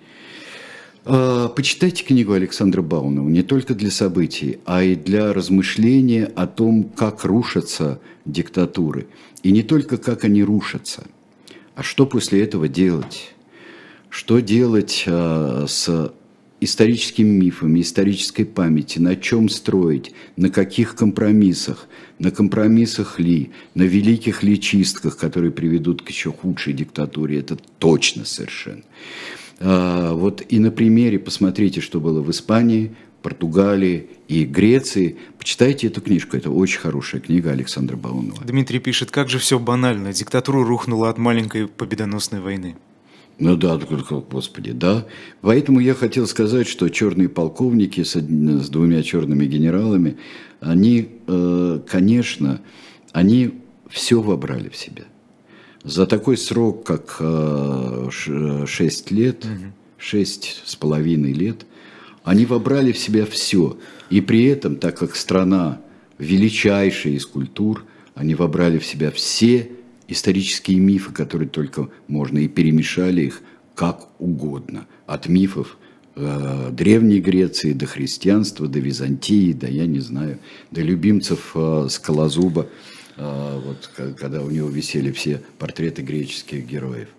А, почитайте книгу Александра Баунова не только для событий, а и для размышления о том, как рушатся диктатуры. И не только как они рушатся, а что после этого делать. Что делать а, с историческими мифами, исторической памяти, на чем строить, на каких компромиссах, на компромиссах ли, на великих ли чистках, которые приведут к еще худшей диктатуре, это точно совершенно. А, вот и на примере посмотрите, что было в Испании, Португалии и Греции. Почитайте эту книжку, это очень хорошая книга Александра Баунова. Дмитрий пишет, как же все банально, диктатура рухнула от маленькой победоносной войны. Ну да, господи, да. Поэтому я хотел сказать, что черные полковники с, с двумя черными генералами, они, э, конечно, они все вобрали в себя. За такой срок, как э, 6 лет, шесть с половиной лет, они вобрали в себя все. И при этом, так как страна величайшая из культур, они вобрали в себя все исторические мифы, которые только можно, и перемешали их как угодно. От мифов э, Древней Греции до христианства, до Византии, да я не знаю, до любимцев э, Скалозуба, э, вот, когда у него висели все портреты греческих героев.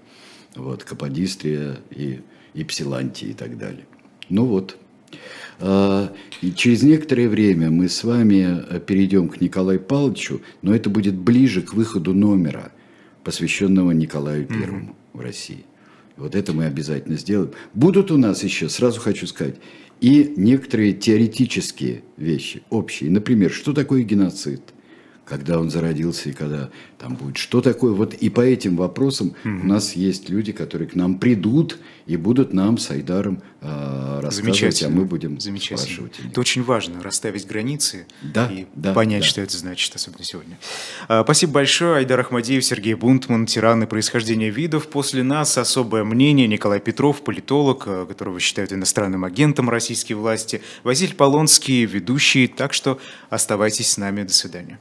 Вот, Каподистрия и, и Псилантия и так далее. Ну вот. Э, и через некоторое время мы с вами э, перейдем к Николаю Павловичу, но это будет ближе к выходу номера – посвященного Николаю Первому mm-hmm. в России. Вот это мы обязательно сделаем. Будут у нас еще, сразу хочу сказать, и некоторые теоретические вещи, общие. Например, что такое геноцид – когда он зародился и когда там будет, что такое. Вот и по этим вопросам mm-hmm. у нас есть люди, которые к нам придут и будут нам с Айдаром э, рассказывать, а мы будем спрашивать. Это очень важно, расставить границы да, и да, понять, да. что это значит, особенно сегодня. А, спасибо большое. Айдар Ахмадеев, Сергей Бунтман, тираны происхождения видов. После нас особое мнение Николай Петров, политолог, э, которого считают иностранным агентом российской власти, Василий Полонский, ведущий. Так что оставайтесь с нами. До свидания.